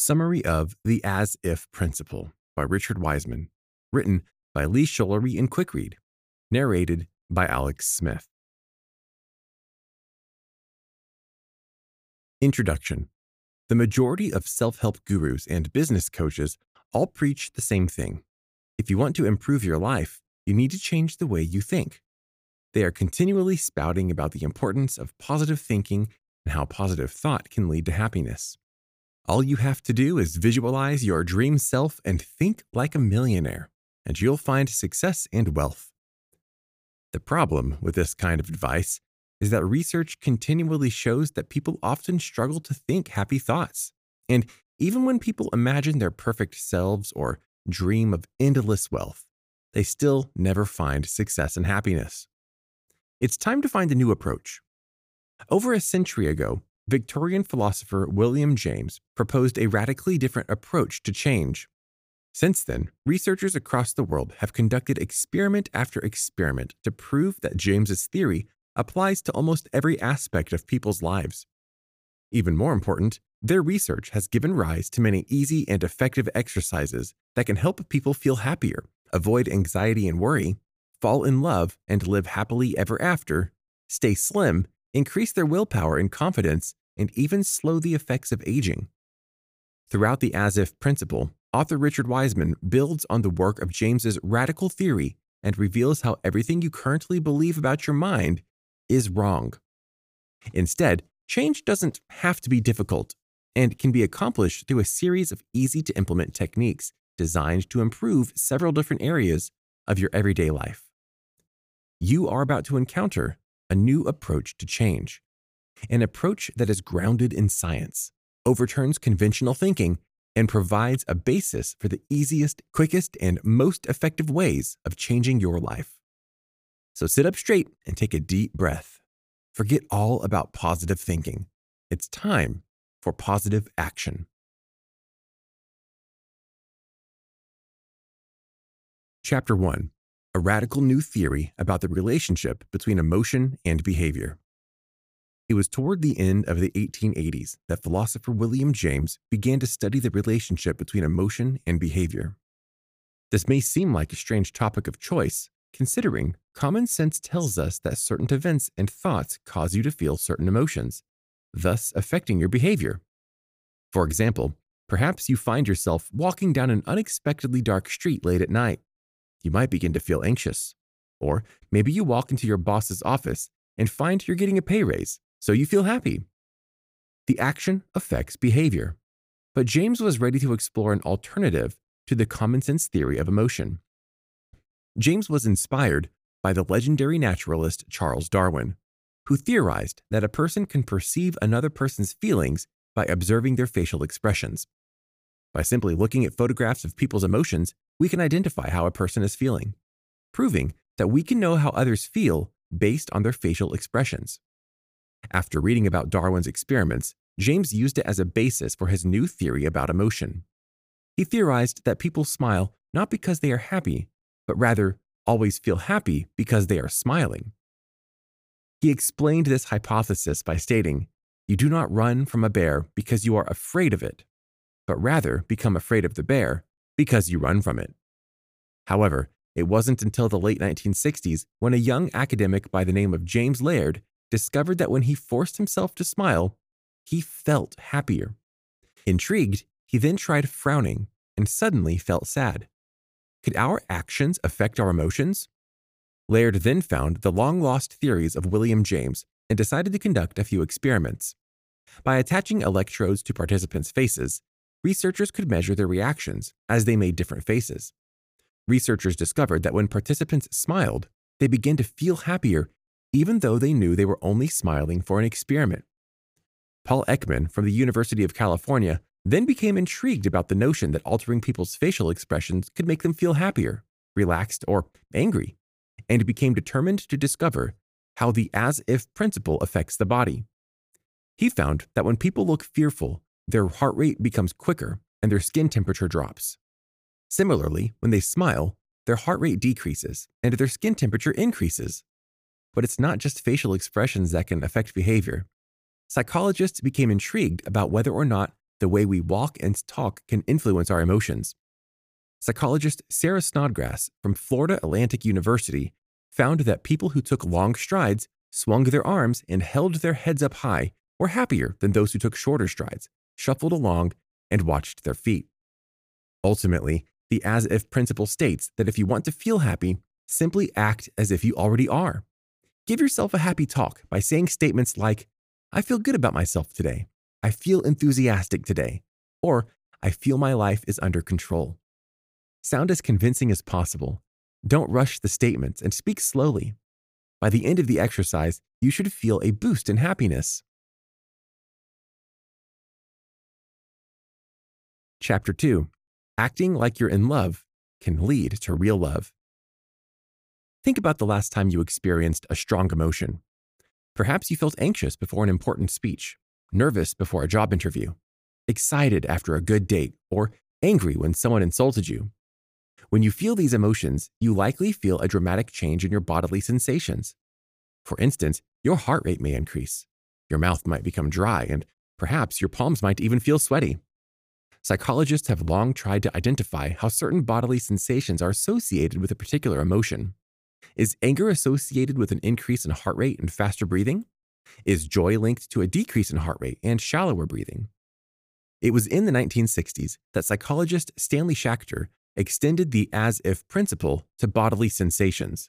Summary of The As If Principle by Richard Wiseman, written by Lea Schullery and Quickread, narrated by Alex Smith. Introduction The majority of self help gurus and business coaches all preach the same thing. If you want to improve your life, you need to change the way you think. They are continually spouting about the importance of positive thinking and how positive thought can lead to happiness. All you have to do is visualize your dream self and think like a millionaire, and you'll find success and wealth. The problem with this kind of advice is that research continually shows that people often struggle to think happy thoughts. And even when people imagine their perfect selves or dream of endless wealth, they still never find success and happiness. It's time to find a new approach. Over a century ago, Victorian philosopher William James proposed a radically different approach to change. Since then, researchers across the world have conducted experiment after experiment to prove that James's theory applies to almost every aspect of people's lives. Even more important, their research has given rise to many easy and effective exercises that can help people feel happier, avoid anxiety and worry, fall in love and live happily ever after, stay slim, increase their willpower and confidence, and even slow the effects of aging. Throughout the as if principle, author Richard Wiseman builds on the work of James's radical theory and reveals how everything you currently believe about your mind is wrong. Instead, change doesn't have to be difficult and can be accomplished through a series of easy to implement techniques designed to improve several different areas of your everyday life. You are about to encounter a new approach to change an approach that is grounded in science, overturns conventional thinking, and provides a basis for the easiest, quickest, and most effective ways of changing your life. So sit up straight and take a deep breath. Forget all about positive thinking. It's time for positive action. Chapter 1 A Radical New Theory about the Relationship Between Emotion and Behavior. It was toward the end of the 1880s that philosopher William James began to study the relationship between emotion and behavior. This may seem like a strange topic of choice, considering common sense tells us that certain events and thoughts cause you to feel certain emotions, thus affecting your behavior. For example, perhaps you find yourself walking down an unexpectedly dark street late at night. You might begin to feel anxious. Or maybe you walk into your boss's office and find you're getting a pay raise so you feel happy. The action affects behavior. But James was ready to explore an alternative to the common sense theory of emotion. James was inspired by the legendary naturalist Charles Darwin, who theorized that a person can perceive another person's feelings by observing their facial expressions. By simply looking at photographs of people's emotions, we can identify how a person is feeling, proving that we can know how others feel based on their facial expressions. After reading about Darwin's experiments, James used it as a basis for his new theory about emotion. He theorized that people smile not because they are happy, but rather always feel happy because they are smiling. He explained this hypothesis by stating, You do not run from a bear because you are afraid of it, but rather become afraid of the bear because you run from it. However, it wasn't until the late 1960s when a young academic by the name of James Laird discovered that when he forced himself to smile, he felt happier. Intrigued, he then tried frowning and suddenly felt sad. Could our actions affect our emotions? Laird then found the long lost theories of William James and decided to conduct a few experiments. By attaching electrodes to participants' faces, researchers could measure their reactions as they made different faces. Researchers discovered that when participants smiled, they began to feel happier even though they knew they were only smiling for an experiment. Paul Ekman from the University of California then became intrigued about the notion that altering people's facial expressions could make them feel happier, relaxed, or angry, and became determined to discover how the as if principle affects the body. He found that when people look fearful, their heart rate becomes quicker and their skin temperature drops. Similarly, when they smile, their heart rate decreases and their skin temperature increases. But it's not just facial expressions that can affect behavior. Psychologists became intrigued about whether or not the way we walk and talk can influence our emotions. Psychologist Sarah Snodgrass from Florida Atlantic University found that people who took long strides, swung their arms, and held their heads up high were happier than those who took shorter strides, shuffled along, and watched their feet. Ultimately, the as if principle states that if you want to feel happy, simply act as if you already are. Give yourself a happy talk by saying statements like, I feel good about myself today. I feel enthusiastic today. Or, I feel my life is under control. Sound as convincing as possible. Don't rush the statements and speak slowly. By the end of the exercise, you should feel a boost in happiness. Chapter 2 Acting like you're in love can lead to real love. Think about the last time you experienced a strong emotion. Perhaps you felt anxious before an important speech, nervous before a job interview, excited after a good date, or angry when someone insulted you. When you feel these emotions, you likely feel a dramatic change in your bodily sensations. For instance, your heart rate may increase, your mouth might become dry, and perhaps your palms might even feel sweaty. Psychologists have long tried to identify how certain bodily sensations are associated with a particular emotion. Is anger associated with an increase in heart rate and faster breathing? Is joy linked to a decrease in heart rate and shallower breathing? It was in the 1960s that psychologist Stanley Schachter extended the as if principle to bodily sensations.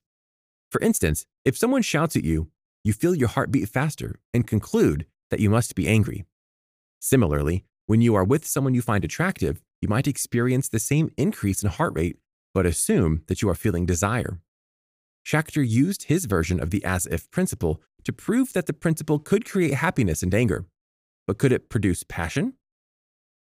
For instance, if someone shouts at you, you feel your heart beat faster and conclude that you must be angry. Similarly, when you are with someone you find attractive, you might experience the same increase in heart rate, but assume that you are feeling desire. Schachter used his version of the as if principle to prove that the principle could create happiness and anger. But could it produce passion?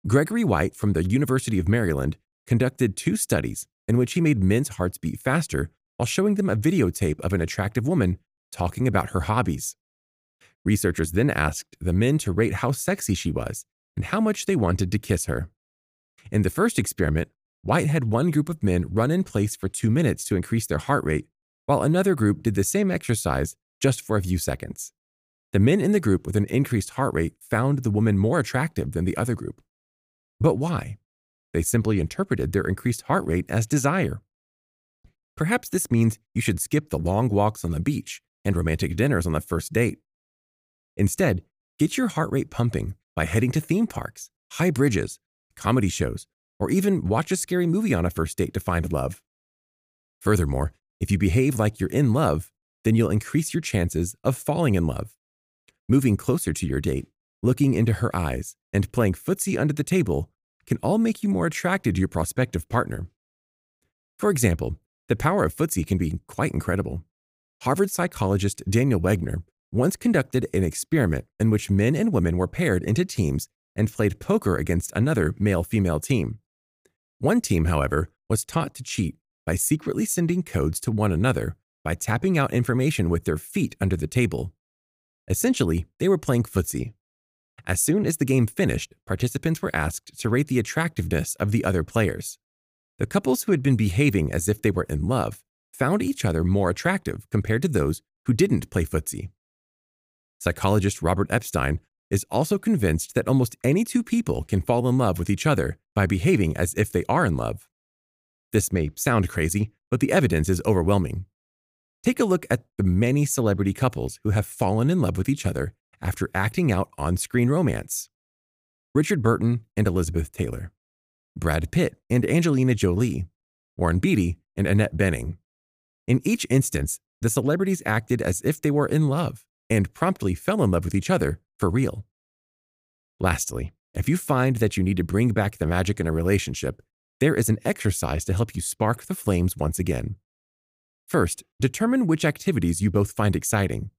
Gregory White from the University of Maryland conducted two studies in which he made men's hearts beat faster while showing them a videotape of an attractive woman talking about her hobbies. Researchers then asked the men to rate how sexy she was and how much they wanted to kiss her. In the first experiment, White had one group of men run in place for two minutes to increase their heart rate while another group did the same exercise just for a few seconds. The men in the group with an increased heart rate found the woman more attractive than the other group. But why? They simply interpreted their increased heart rate as desire. Perhaps this means you should skip the long walks on the beach and romantic dinners on the first date. Instead, get your heart rate pumping by heading to theme parks, high bridges, comedy shows, or even watch a scary movie on a first date to find love. Furthermore, if you behave like you're in love, then you'll increase your chances of falling in love. Moving closer to your date, looking into her eyes, and playing footsie under the table can all make you more attracted to your prospective partner. For example, the power of footsie can be quite incredible. Harvard psychologist Daniel Wegner once conducted an experiment in which men and women were paired into teams and played poker against another male female team. One team, however, was taught to cheat by secretly sending codes to one another by tapping out information with their feet under the table. Essentially, they were playing footsie. As soon as the game finished, participants were asked to rate the attractiveness of the other players. The couples who had been behaving as if they were in love found each other more attractive compared to those who didn't play footsie. Psychologist Robert Epstein is also convinced that almost any two people can fall in love with each other by behaving as if they are in love. This may sound crazy, but the evidence is overwhelming. Take a look at the many celebrity couples who have fallen in love with each other after acting out on screen romance Richard Burton and Elizabeth Taylor, Brad Pitt and Angelina Jolie, Warren Beatty and Annette Bening. In each instance, the celebrities acted as if they were in love and promptly fell in love with each other for real. Lastly, if you find that you need to bring back the magic in a relationship, there is an exercise to help you spark the flames once again. First, determine which activities you both find exciting.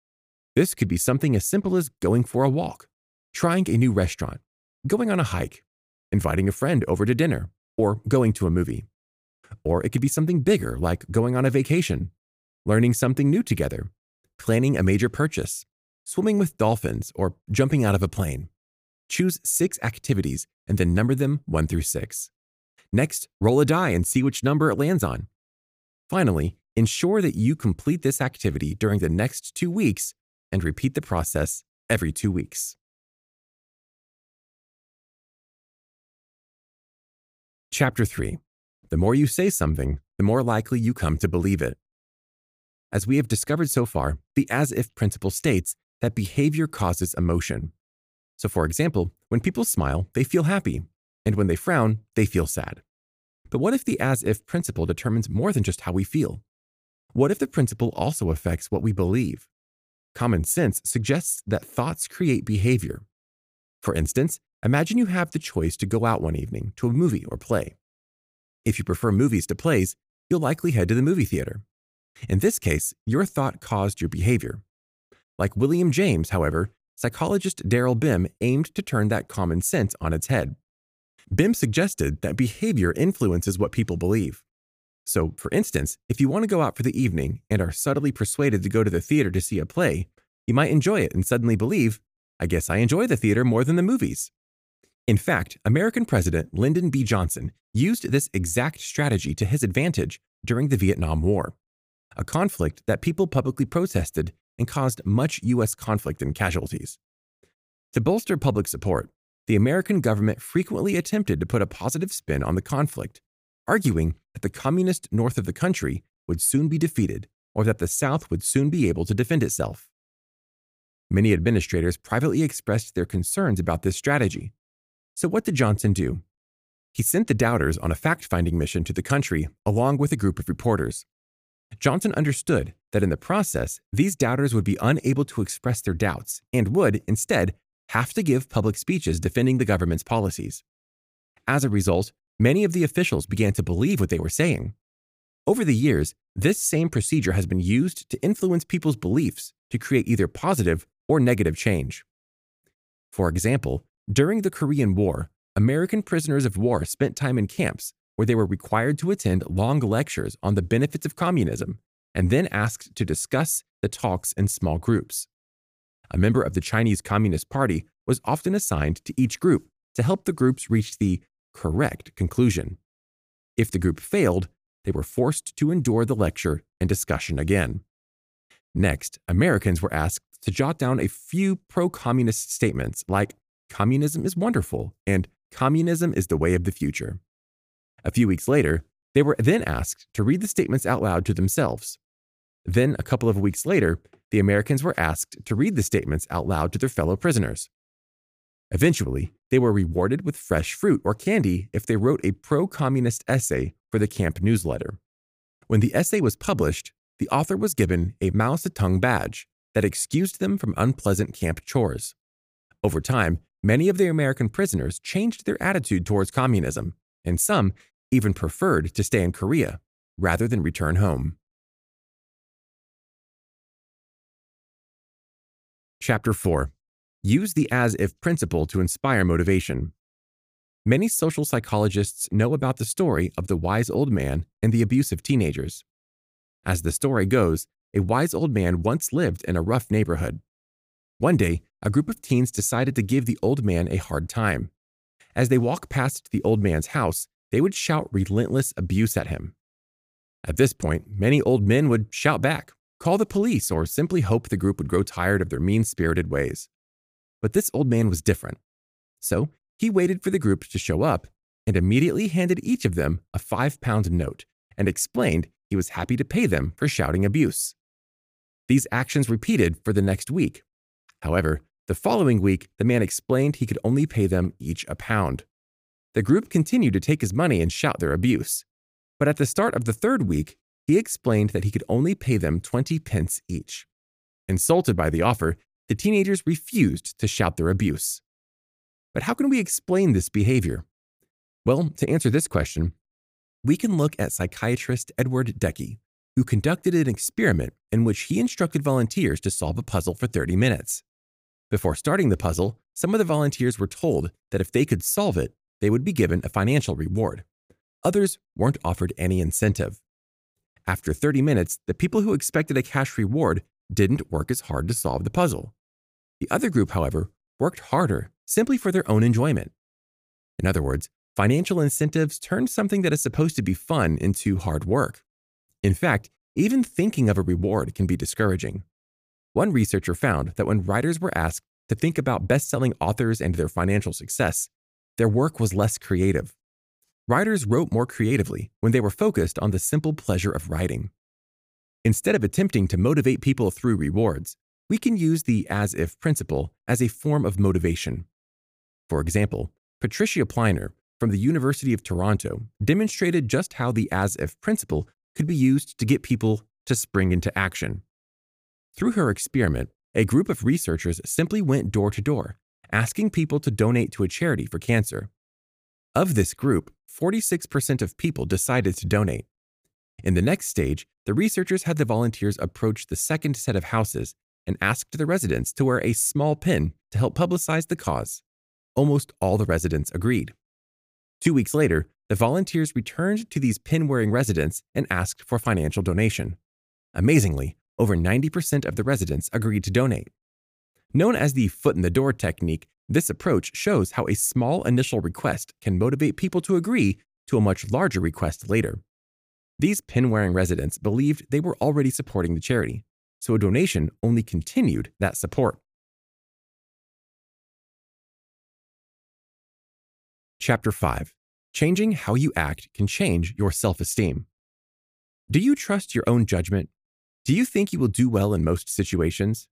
This could be something as simple as going for a walk, trying a new restaurant, going on a hike, inviting a friend over to dinner, or going to a movie. Or it could be something bigger like going on a vacation, learning something new together, planning a major purchase, swimming with dolphins, or jumping out of a plane. Choose six activities and then number them 1 through 6. Next, roll a die and see which number it lands on. Finally, ensure that you complete this activity during the next two weeks and repeat the process every two weeks. Chapter 3 The more you say something, the more likely you come to believe it. As we have discovered so far, the as if principle states that behavior causes emotion. So, for example, when people smile, they feel happy, and when they frown, they feel sad. But what if the as if principle determines more than just how we feel? What if the principle also affects what we believe? Common sense suggests that thoughts create behavior. For instance, imagine you have the choice to go out one evening to a movie or play. If you prefer movies to plays, you'll likely head to the movie theater. In this case, your thought caused your behavior. Like William James, however, psychologist Daryl Bem aimed to turn that common sense on its head. Bem suggested that behavior influences what people believe. So, for instance, if you want to go out for the evening and are subtly persuaded to go to the theater to see a play, you might enjoy it and suddenly believe, I guess I enjoy the theater more than the movies. In fact, American President Lyndon B. Johnson used this exact strategy to his advantage during the Vietnam War, a conflict that people publicly protested and caused much U.S. conflict and casualties. To bolster public support, the American government frequently attempted to put a positive spin on the conflict, arguing that the communist north of the country would soon be defeated or that the South would soon be able to defend itself. Many administrators privately expressed their concerns about this strategy. So, what did Johnson do? He sent the doubters on a fact finding mission to the country along with a group of reporters. Johnson understood that in the process, these doubters would be unable to express their doubts and would, instead, have to give public speeches defending the government's policies. As a result, many of the officials began to believe what they were saying. Over the years, this same procedure has been used to influence people's beliefs to create either positive or negative change. For example, during the Korean War, American prisoners of war spent time in camps where they were required to attend long lectures on the benefits of communism and then asked to discuss the talks in small groups. A member of the Chinese Communist Party was often assigned to each group to help the groups reach the correct conclusion. If the group failed, they were forced to endure the lecture and discussion again. Next, Americans were asked to jot down a few pro communist statements like, Communism is wonderful and Communism is the way of the future. A few weeks later, they were then asked to read the statements out loud to themselves. Then, a couple of weeks later, the Americans were asked to read the statements out loud to their fellow prisoners. Eventually, they were rewarded with fresh fruit or candy if they wrote a pro communist essay for the camp newsletter. When the essay was published, the author was given a Mao Zedong badge that excused them from unpleasant camp chores. Over time, many of the American prisoners changed their attitude towards communism, and some even preferred to stay in Korea rather than return home. Chapter 4 Use the as if principle to inspire motivation. Many social psychologists know about the story of the wise old man and the abusive teenagers. As the story goes, a wise old man once lived in a rough neighborhood. One day, a group of teens decided to give the old man a hard time. As they walked past the old man's house, they would shout relentless abuse at him. At this point, many old men would shout back, call the police, or simply hope the group would grow tired of their mean spirited ways. But this old man was different. So he waited for the group to show up and immediately handed each of them a five pound note and explained he was happy to pay them for shouting abuse. These actions repeated for the next week. However, the following week, the man explained he could only pay them each a pound. The group continued to take his money and shout their abuse. But at the start of the third week, he explained that he could only pay them 20 pence each. Insulted by the offer, the teenagers refused to shout their abuse. But how can we explain this behavior? Well, to answer this question, we can look at psychiatrist Edward Deci, who conducted an experiment in which he instructed volunteers to solve a puzzle for 30 minutes. Before starting the puzzle, some of the volunteers were told that if they could solve it, they would be given a financial reward. Others weren't offered any incentive. After 30 minutes, the people who expected a cash reward didn't work as hard to solve the puzzle. The other group, however, worked harder simply for their own enjoyment. In other words, financial incentives turned something that is supposed to be fun into hard work. In fact, even thinking of a reward can be discouraging. One researcher found that when writers were asked to think about best selling authors and their financial success, their work was less creative. Writers wrote more creatively when they were focused on the simple pleasure of writing. Instead of attempting to motivate people through rewards, we can use the as if principle as a form of motivation. For example, Patricia Pliner from the University of Toronto demonstrated just how the as if principle could be used to get people to spring into action. Through her experiment, a group of researchers simply went door to door, asking people to donate to a charity for cancer. Of this group, 46% of people decided to donate. In the next stage, the researchers had the volunteers approach the second set of houses and asked the residents to wear a small pin to help publicize the cause. Almost all the residents agreed. Two weeks later, the volunteers returned to these pin wearing residents and asked for financial donation. Amazingly, over 90% of the residents agreed to donate. Known as the foot in the door technique, this approach shows how a small initial request can motivate people to agree to a much larger request later. These pin wearing residents believed they were already supporting the charity, so a donation only continued that support. Chapter 5 Changing How You Act Can Change Your Self Esteem. Do you trust your own judgment? Do you think you will do well in most situations?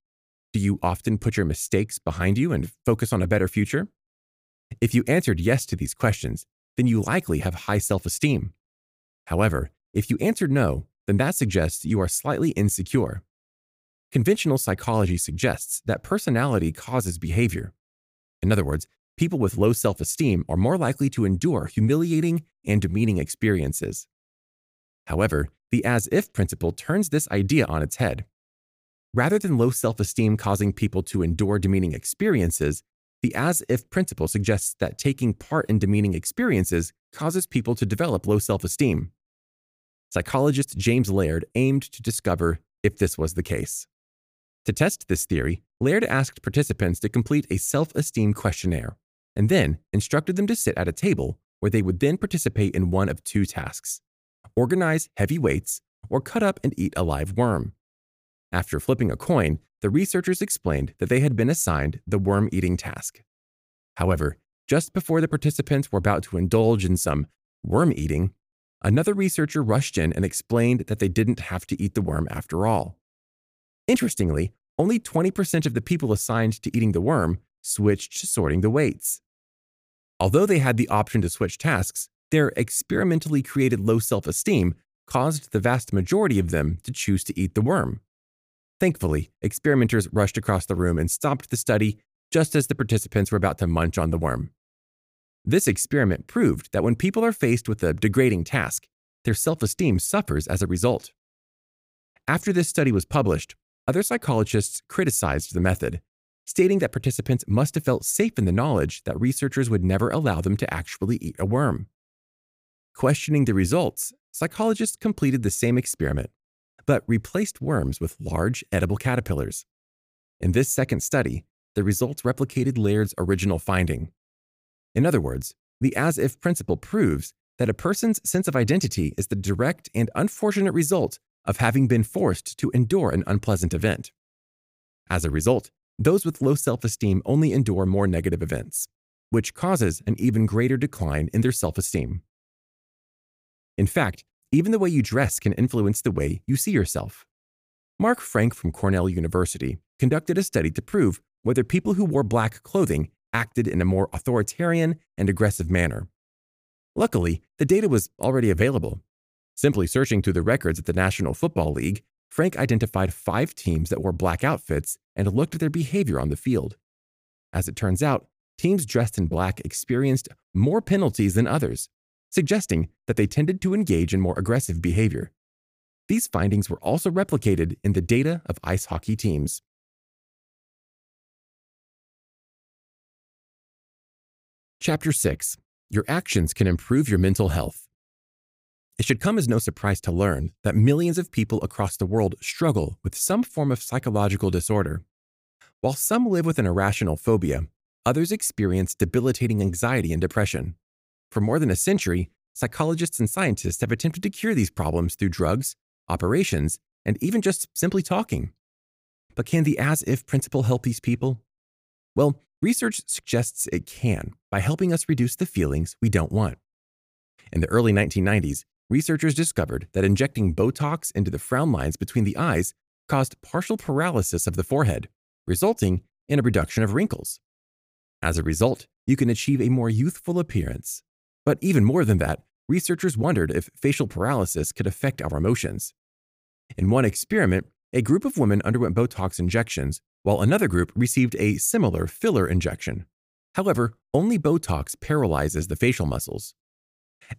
Do you often put your mistakes behind you and focus on a better future? If you answered yes to these questions, then you likely have high self esteem. However, if you answered no, then that suggests you are slightly insecure. Conventional psychology suggests that personality causes behavior. In other words, people with low self esteem are more likely to endure humiliating and demeaning experiences. However, the as if principle turns this idea on its head. Rather than low self esteem causing people to endure demeaning experiences, the as if principle suggests that taking part in demeaning experiences causes people to develop low self esteem. Psychologist James Laird aimed to discover if this was the case. To test this theory, Laird asked participants to complete a self esteem questionnaire and then instructed them to sit at a table where they would then participate in one of two tasks organize heavy weights or cut up and eat a live worm. After flipping a coin, the researchers explained that they had been assigned the worm eating task. However, just before the participants were about to indulge in some worm eating, another researcher rushed in and explained that they didn't have to eat the worm after all. Interestingly, only 20% of the people assigned to eating the worm switched to sorting the weights. Although they had the option to switch tasks, their experimentally created low self esteem caused the vast majority of them to choose to eat the worm. Thankfully, experimenters rushed across the room and stopped the study just as the participants were about to munch on the worm. This experiment proved that when people are faced with a degrading task, their self esteem suffers as a result. After this study was published, other psychologists criticized the method, stating that participants must have felt safe in the knowledge that researchers would never allow them to actually eat a worm. Questioning the results, psychologists completed the same experiment, but replaced worms with large, edible caterpillars. In this second study, the results replicated Laird's original finding. In other words, the as if principle proves that a person's sense of identity is the direct and unfortunate result of having been forced to endure an unpleasant event. As a result, those with low self esteem only endure more negative events, which causes an even greater decline in their self esteem. In fact, even the way you dress can influence the way you see yourself. Mark Frank from Cornell University conducted a study to prove whether people who wore black clothing acted in a more authoritarian and aggressive manner. Luckily, the data was already available, Simply searching through the records at the National Football League, Frank identified five teams that wore black outfits and looked at their behavior on the field. As it turns out, teams dressed in black experienced more penalties than others, suggesting that they tended to engage in more aggressive behavior. These findings were also replicated in the data of ice hockey teams. Chapter 6 Your Actions Can Improve Your Mental Health. It should come as no surprise to learn that millions of people across the world struggle with some form of psychological disorder. While some live with an irrational phobia, others experience debilitating anxiety and depression. For more than a century, psychologists and scientists have attempted to cure these problems through drugs, operations, and even just simply talking. But can the as if principle help these people? Well, research suggests it can by helping us reduce the feelings we don't want. In the early 1990s, researchers discovered that injecting Botox into the frown lines between the eyes caused partial paralysis of the forehead, resulting in a reduction of wrinkles. As a result, you can achieve a more youthful appearance. But even more than that, researchers wondered if facial paralysis could affect our emotions. In one experiment, a group of women underwent Botox injections, while another group received a similar filler injection. However, only Botox paralyzes the facial muscles.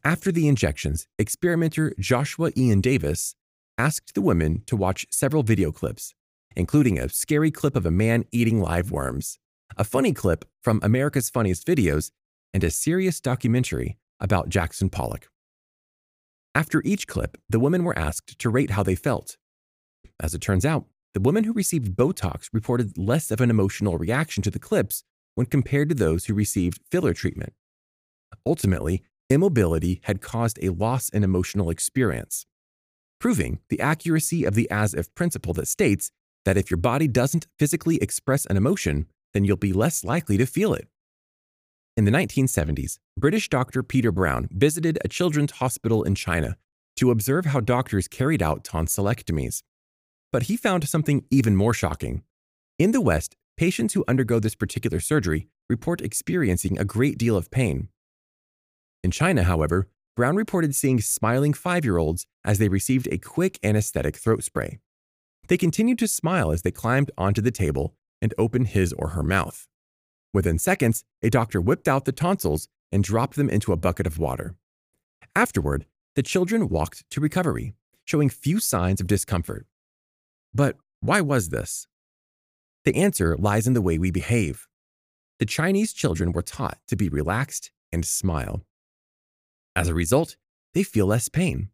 After the injections, experimenter Joshua Ian Davis asked the women to watch several video clips, including a scary clip of a man eating live worms, a funny clip from America's Funniest Videos, and a serious documentary about Jackson Pollock. After each clip, the women were asked to rate how they felt. As it turns out, the women who received Botox reported less of an emotional reaction to the clips when compared to those who received filler treatment. Ultimately, immobility had caused a loss in emotional experience, proving the accuracy of the as if principle that states that if your body doesn't physically express an emotion, then you'll be less likely to feel it. In the 1970s, British doctor Peter Brown visited a children's hospital in China to observe how doctors carried out tonsillectomies. But he found something even more shocking. In the West, patients who undergo this particular surgery report experiencing a great deal of pain. In China, however, Brown reported seeing smiling five year olds as they received a quick anesthetic throat spray. They continued to smile as they climbed onto the table and opened his or her mouth. Within seconds, a doctor whipped out the tonsils and dropped them into a bucket of water. Afterward, the children walked to recovery, showing few signs of discomfort. But why was this? The answer lies in the way we behave. The Chinese children were taught to be relaxed and smile. As a result, they feel less pain.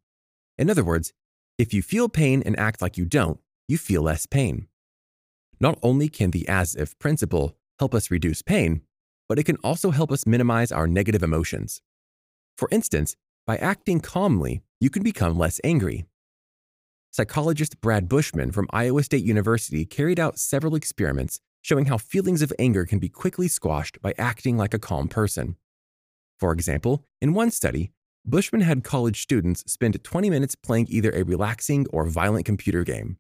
In other words, if you feel pain and act like you don't, you feel less pain. Not only can the as if principle help us reduce pain, but it can also help us minimize our negative emotions. For instance, by acting calmly, you can become less angry. Psychologist Brad Bushman from Iowa State University carried out several experiments showing how feelings of anger can be quickly squashed by acting like a calm person. For example, in one study, Bushman had college students spend 20 minutes playing either a relaxing or violent computer game.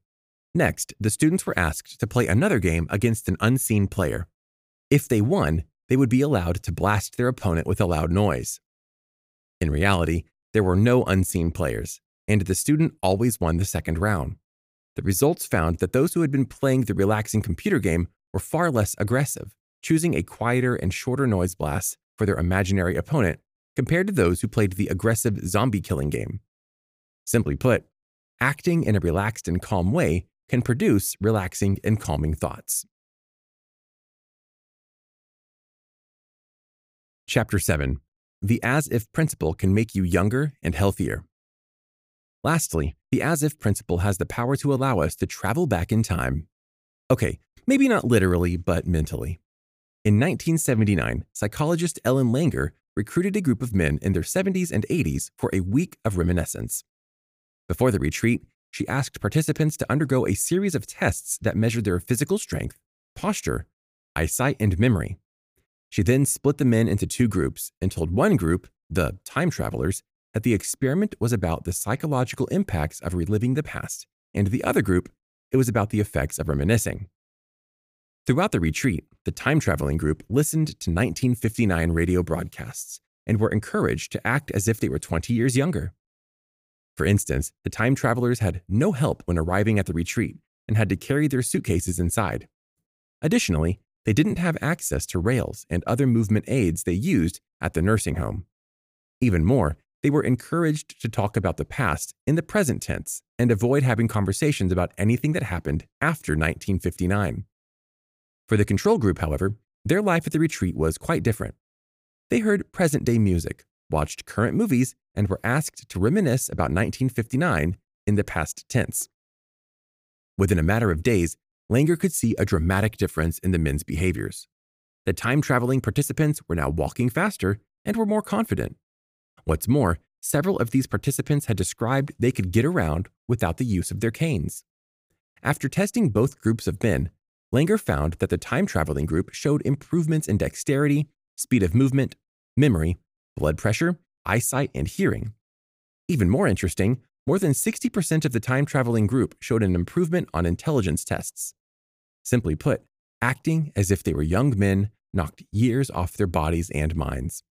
Next, the students were asked to play another game against an unseen player. If they won, they would be allowed to blast their opponent with a loud noise. In reality, there were no unseen players, and the student always won the second round. The results found that those who had been playing the relaxing computer game were far less aggressive, choosing a quieter and shorter noise blast for their imaginary opponent compared to those who played the aggressive zombie killing game. Simply put, acting in a relaxed and calm way can produce relaxing and calming thoughts. Chapter 7 The As If Principle Can Make You Younger and Healthier. Lastly, the as if principle has the power to allow us to travel back in time. Okay, maybe not literally, but mentally. In 1979, psychologist Ellen Langer recruited a group of men in their 70s and 80s for a week of reminiscence. Before the retreat, she asked participants to undergo a series of tests that measured their physical strength, posture, eyesight, and memory. She then split the men into two groups and told one group, the time travelers, that the experiment was about the psychological impacts of reliving the past, and the other group, it was about the effects of reminiscing. Throughout the retreat, the time traveling group listened to 1959 radio broadcasts and were encouraged to act as if they were 20 years younger. For instance, the time travelers had no help when arriving at the retreat and had to carry their suitcases inside. Additionally, they didn't have access to rails and other movement aids they used at the nursing home. Even more, they were encouraged to talk about the past in the present tense and avoid having conversations about anything that happened after 1959. For the control group, however, their life at the retreat was quite different. They heard present day music, watched current movies, and were asked to reminisce about 1959 in the past tense. Within a matter of days, Langer could see a dramatic difference in the men's behaviors. The time traveling participants were now walking faster and were more confident. What's more, several of these participants had described they could get around without the use of their canes. After testing both groups of men, Langer found that the time traveling group showed improvements in dexterity, speed of movement, memory, blood pressure, eyesight and hearing. Even more interesting, more than 60% of the time traveling group showed an improvement on intelligence tests. Simply put, acting as if they were young men knocked years off their bodies and minds.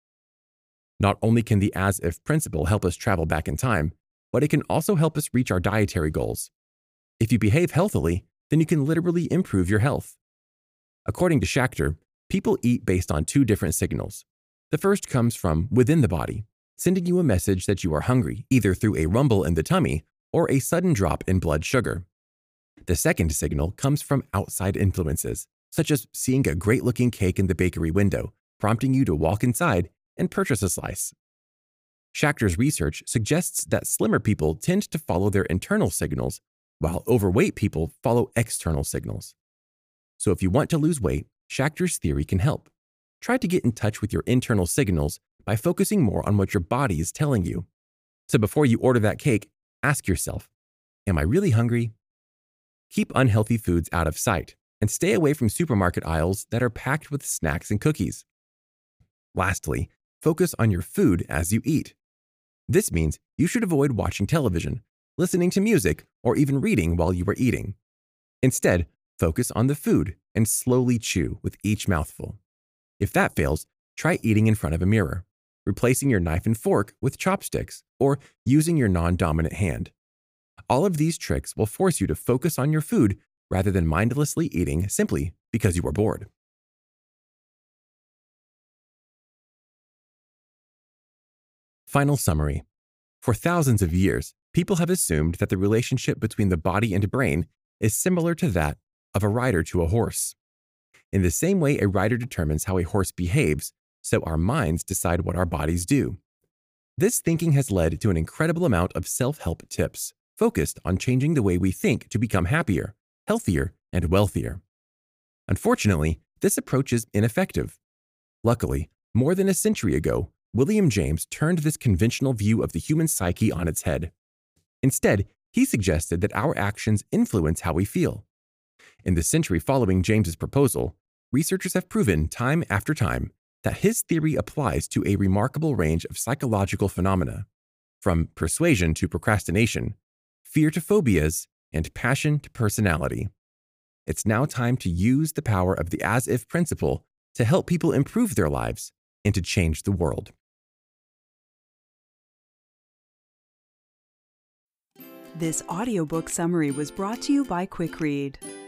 Not only can the as if principle help us travel back in time, but it can also help us reach our dietary goals. If you behave healthily, then you can literally improve your health. According to Schachter, people eat based on two different signals. The first comes from within the body, sending you a message that you are hungry, either through a rumble in the tummy or a sudden drop in blood sugar. The second signal comes from outside influences, such as seeing a great looking cake in the bakery window, prompting you to walk inside and purchase a slice. Schachter's research suggests that slimmer people tend to follow their internal signals, while overweight people follow external signals. So if you want to lose weight, Schachter's theory can help. Try to get in touch with your internal signals by focusing more on what your body is telling you. So before you order that cake, ask yourself Am I really hungry? Keep unhealthy foods out of sight and stay away from supermarket aisles that are packed with snacks and cookies. Lastly, focus on your food as you eat. This means you should avoid watching television, listening to music, or even reading while you are eating. Instead, focus on the food and slowly chew with each mouthful. If that fails, try eating in front of a mirror, replacing your knife and fork with chopsticks, or using your non dominant hand. All of these tricks will force you to focus on your food rather than mindlessly eating simply because you are bored. Final summary For thousands of years, people have assumed that the relationship between the body and brain is similar to that of a rider to a horse. In the same way a rider determines how a horse behaves, so our minds decide what our bodies do. This thinking has led to an incredible amount of self help tips focused on changing the way we think to become happier, healthier, and wealthier. Unfortunately, this approach is ineffective. Luckily, more than a century ago, William James turned this conventional view of the human psyche on its head. Instead, he suggested that our actions influence how we feel. In the century following James's proposal, researchers have proven time after time that his theory applies to a remarkable range of psychological phenomena, from persuasion to procrastination, fear to phobias, and passion to personality. It's now time to use the power of the as if principle to help people improve their lives and to change the world. This audiobook summary was brought to you by QuickRead.